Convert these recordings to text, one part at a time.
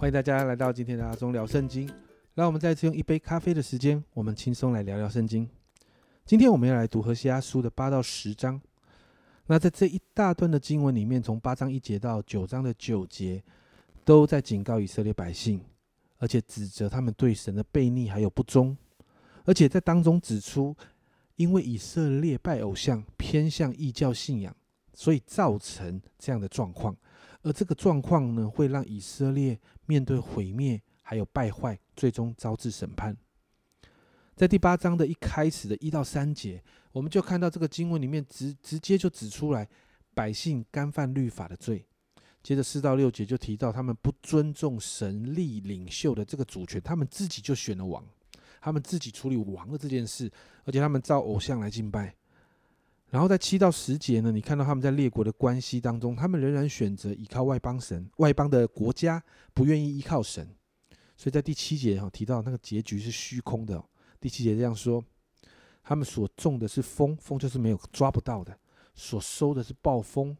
欢迎大家来到今天的阿忠聊圣经。让我们再次用一杯咖啡的时间，我们轻松来聊聊圣经。今天我们要来读何西阿书的八到十章。那在这一大段的经文里面，从八章一节到九章的九节，都在警告以色列百姓，而且指责他们对神的悖逆还有不忠，而且在当中指出，因为以色列拜偶像、偏向异教信仰，所以造成这样的状况。而这个状况呢，会让以色列面对毁灭还有败坏，最终招致审判。在第八章的一开始的一到三节，我们就看到这个经文里面直直接就指出来百姓干犯律法的罪。接着四到六节就提到他们不尊重神力领袖的这个主权，他们自己就选了王，他们自己处理王的这件事，而且他们造偶像来敬拜。然后在七到十节呢，你看到他们在列国的关系当中，他们仍然选择依靠外邦神、外邦的国家，不愿意依靠神。所以在第七节哈提到那个结局是虚空的。第七节这样说：他们所种的是风，风就是没有抓不到的；所收的是暴风，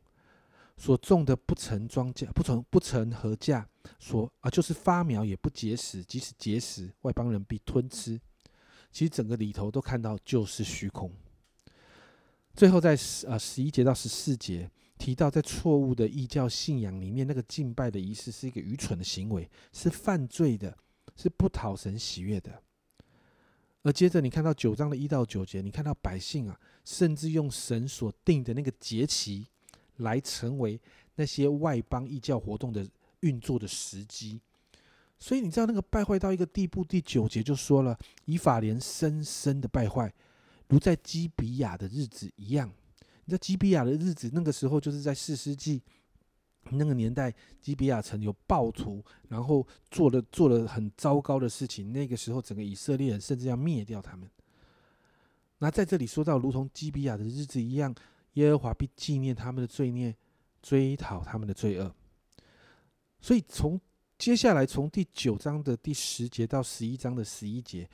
所种的不成庄稼，不成不成禾稼，所啊就是发苗也不结实，即使结实，外邦人必吞吃。其实整个里头都看到就是虚空。最后，在十呃十一节到十四节提到，在错误的异教信仰里面，那个敬拜的仪式是一个愚蠢的行为，是犯罪的，是不讨神喜悦的。而接着，你看到九章的一到九节，你看到百姓啊，甚至用神所定的那个节期来成为那些外邦异教活动的运作的时机。所以，你知道那个败坏到一个地步，第九节就说了，以法莲深深的败坏。如在基比亚的日子一样，你在基比亚的日子，那个时候就是在四世纪那个年代，基比亚城有暴徒，然后做了做了很糟糕的事情。那个时候，整个以色列人甚至要灭掉他们。那在这里说到，如同基比亚的日子一样，耶和华必纪念他们的罪孽，追讨他们的罪恶。所以，从接下来从第九章的第十节到十一章的十一节。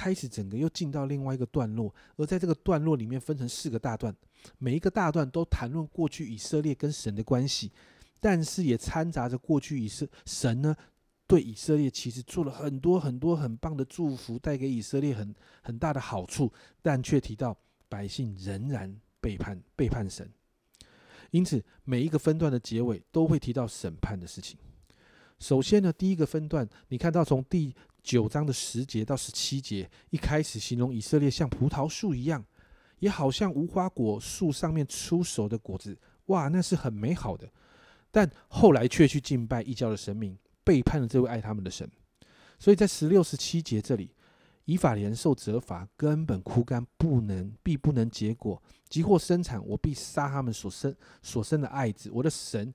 开始整个又进到另外一个段落，而在这个段落里面分成四个大段，每一个大段都谈论过去以色列跟神的关系，但是也掺杂着过去以色神呢对以色列其实做了很多很多很棒的祝福，带给以色列很很大的好处，但却提到百姓仍然背叛背叛神，因此每一个分段的结尾都会提到审判的事情。首先呢，第一个分段你看到从第。九章的十节到十七节，一开始形容以色列像葡萄树一样，也好像无花果树上面出熟的果子，哇，那是很美好的。但后来却去敬拜异教的神明，背叛了这位爱他们的神。所以在十六、十七节这里，以法莲受责罚，根本枯干，不能必不能结果，即或生产，我必杀他们所生所生的爱子，我的神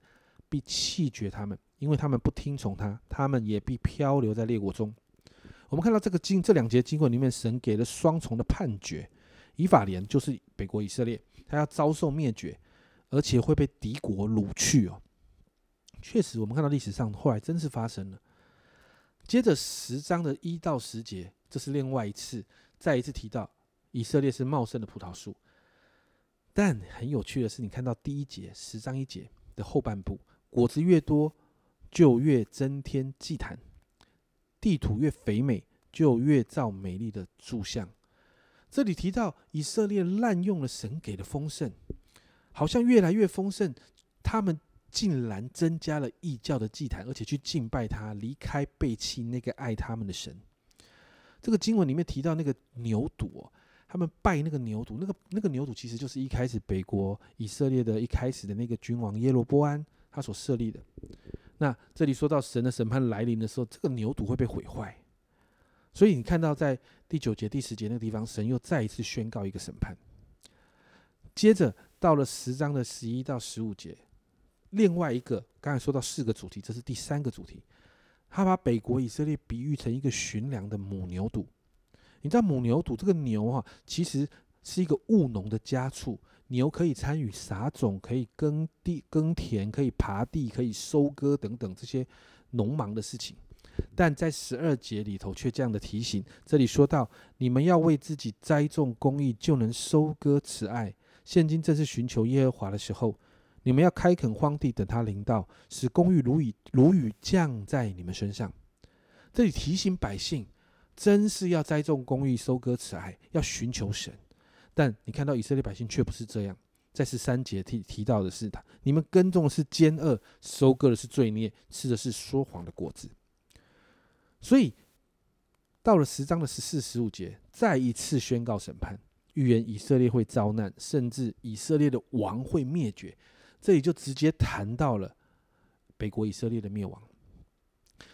必弃绝他们，因为他们不听从他，他们也必漂流在列国中。我们看到这个经这两节经文里面，神给了双重的判决。以法莲就是北国以色列，他要遭受灭绝，而且会被敌国掳去哦。确实，我们看到历史上后来真是发生了。接着十章的一到十节，这是另外一次再一次提到以色列是茂盛的葡萄树。但很有趣的是，你看到第一节十章一节的后半部，果子越多，就越增添祭坛。地土越肥美，就越造美丽的柱像。这里提到以色列滥用了神给的丰盛，好像越来越丰盛，他们竟然增加了异教的祭坛，而且去敬拜他，离开背弃那个爱他们的神。这个经文里面提到那个牛犊，他们拜那个牛犊，那个那个牛犊其实就是一开始北国以色列的一开始的那个君王耶罗波安他所设立的。那这里说到神的审判来临的时候，这个牛犊会被毁坏，所以你看到在第九节、第十节那个地方，神又再一次宣告一个审判。接着到了十章的十一到十五节，另外一个刚才说到四个主题，这是第三个主题，他把北国以色列比喻成一个驯良的母牛犊。你知道母牛犊这个牛啊，其实是一个务农的家畜。牛可以参与撒种，可以耕地、耕田，可以耙地，可以收割等等这些农忙的事情。但在十二节里头却这样的提醒：这里说到，你们要为自己栽种公义，就能收割慈爱。现今正是寻求耶和华的时候，你们要开垦荒地，等他临到，使公寓如雨如雨降在你们身上。这里提醒百姓，真是要栽种公益，收割慈爱，要寻求神。但你看到以色列百姓却不是这样。在十三节提提到的是他，你们耕种的是奸恶，收割的是罪孽，吃的是说谎的果子。所以到了十章的十四、十五节，再一次宣告审判，预言以色列会遭难，甚至以色列的王会灭绝。这里就直接谈到了北国以色列的灭亡。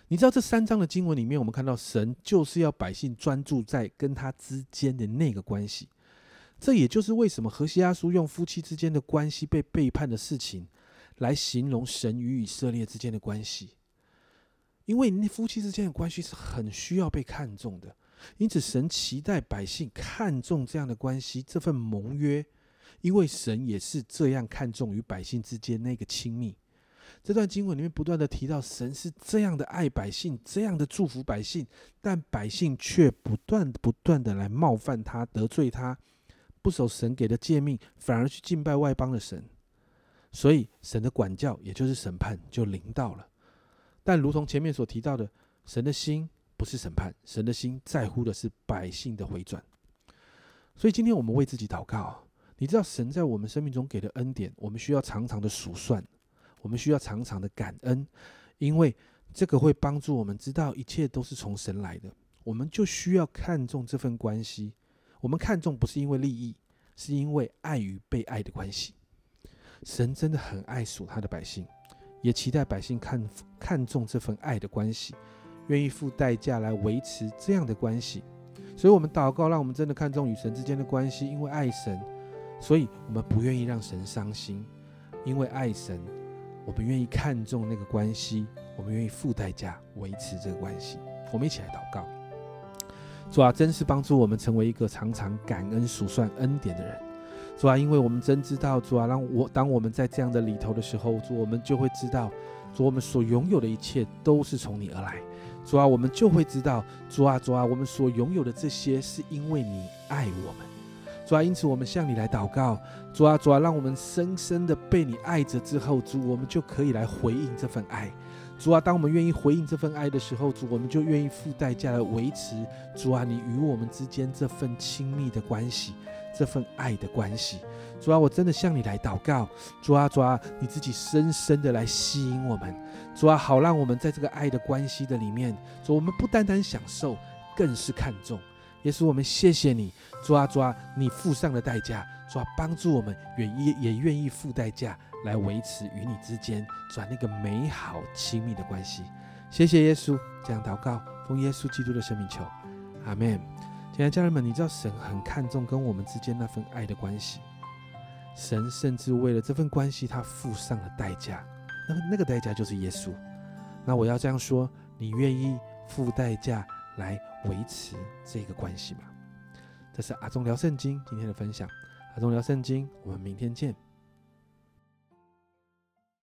你知道这三章的经文里面，我们看到神就是要百姓专注在跟他之间的那个关系。这也就是为什么何西阿书用夫妻之间的关系被背叛的事情，来形容神与以色列之间的关系。因为那夫妻之间的关系是很需要被看重的，因此神期待百姓看重这样的关系，这份盟约。因为神也是这样看重与百姓之间那个亲密。这段经文里面不断的提到，神是这样的爱百姓，这样的祝福百姓，但百姓却不断不断的来冒犯他，得罪他。不守神给的诫命，反而去敬拜外邦的神，所以神的管教也就是审判就临到了。但如同前面所提到的，神的心不是审判，神的心在乎的是百姓的回转。所以今天我们为自己祷告，你知道神在我们生命中给的恩典，我们需要常常的数算，我们需要常常的感恩，因为这个会帮助我们知道一切都是从神来的。我们就需要看重这份关系。我们看重不是因为利益，是因为爱与被爱的关系。神真的很爱属他的百姓，也期待百姓看看重这份爱的关系，愿意付代价来维持这样的关系。所以，我们祷告，让我们真的看重与神之间的关系，因为爱神，所以我们不愿意让神伤心。因为爱神，我们愿意看重那个关系，我们愿意付代价维持这个关系。我们一起来祷告。主啊，真是帮助我们成为一个常常感恩数算恩典的人。主啊，因为我们真知道，主啊，让我当我们在这样的里头的时候，主我们就会知道，主我们所拥有的一切都是从你而来。主啊，我们就会知道，主啊，主啊，我们所拥有的这些是因为你爱我们。主啊，因此我们向你来祷告。主啊，主啊，让我们深深的被你爱着之后，主我们就可以来回应这份爱。主啊，当我们愿意回应这份爱的时候，主，我们就愿意付代价来维持。主啊，你与我们之间这份亲密的关系，这份爱的关系。主啊，我真的向你来祷告。主啊，主啊，你自己深深的来吸引我们。主啊，好让我们在这个爱的关系的里面，主，我们不单单享受，更是看重。也是我们谢谢你。抓抓，你付上了代价。抓，帮助我们愿意也愿意付代价。来维持与你之间转那个美好亲密的关系，谢谢耶稣，这样祷告，奉耶稣基督的生命求，阿门。亲爱的家人们，你知道神很看重跟我们之间那份爱的关系，神甚至为了这份关系，他付上了代价，那那个代价就是耶稣。那我要这样说，你愿意付代价来维持这个关系吧？这是阿忠聊圣经今天的分享，阿忠聊圣经，我们明天见。